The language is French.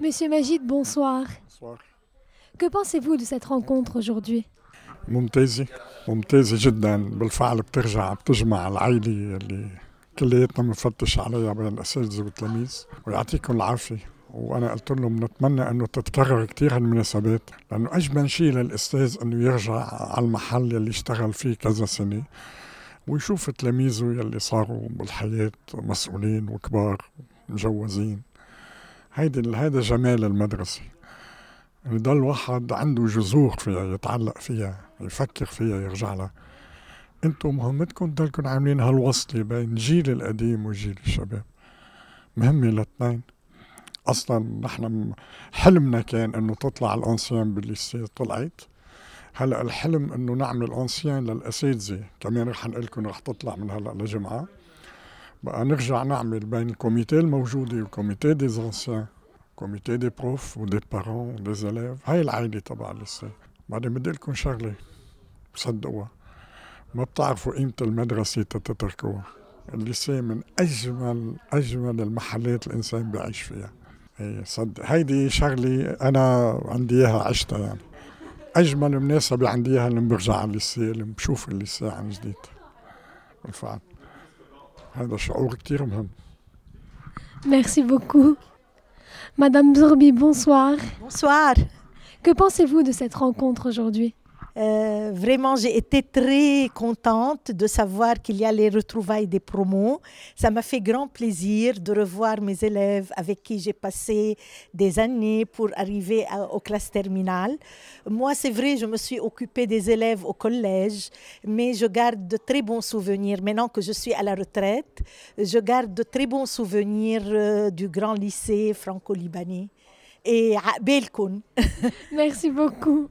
Monsieur Magid, bonsoir. Bonsoir. Que pensez-vous de cette rencontre aujourd'hui ممتازة ممتازة جدا بالفعل بترجع بتجمع العائلة اللي كلياتنا بنفتش عليها بين الأساتذة والتلاميذ ويعطيكم العافية وأنا قلت لهم نتمنى أنه تتكرر كتير هالمناسبات لأنه أجمل شيء للأستاذ أنه يرجع على المحل اللي اشتغل فيه كذا سنة ويشوف تلاميذه يلي صاروا بالحياة مسؤولين وكبار مجوزين هيدي هيدا جمال المدرسة. يضل واحد عنده جذور فيها يتعلق فيها يفكر فيها يرجع لها. أنتم مهمتكم تضلكم عاملين هالوصلة بين الجيل القديم وجيل الشباب. مهمة الاثنين أصلا نحن حلمنا كان إنه تطلع الانسيان بالليسي طلعت. هلأ الحلم إنه نعمل انسيان للأساتذة. كمان رح نقول لكم رح تطلع من هلأ لجمعة. بقى نرجع نعمل بين الكوميتي الموجوده والكوميتي دي زانسيان كوميتي دي بروف ودي بارون ودي زليف هاي العائله تبع الليسي بعدين بدي لكم شغله صدقوها ما بتعرفوا قيمة المدرسة تتركوها الليسي من أجمل أجمل المحلات الإنسان بيعيش فيها هي صدق هيدي شغلة أنا عندي إياها عشتها يعني أجمل مناسبة عندي إياها لما برجع على الليسي لما بشوف الليسي عن جديد بالفعل Merci beaucoup. Madame Zorbi, bonsoir. Bonsoir. Que pensez-vous de cette rencontre aujourd'hui? Euh, vraiment, j'ai été très contente de savoir qu'il y a les retrouvailles des promos. Ça m'a fait grand plaisir de revoir mes élèves avec qui j'ai passé des années pour arriver aux classes terminales. Moi, c'est vrai, je me suis occupée des élèves au collège, mais je garde de très bons souvenirs. Maintenant que je suis à la retraite, je garde de très bons souvenirs euh, du grand lycée franco-libanais. Et à Belkoun. Merci beaucoup.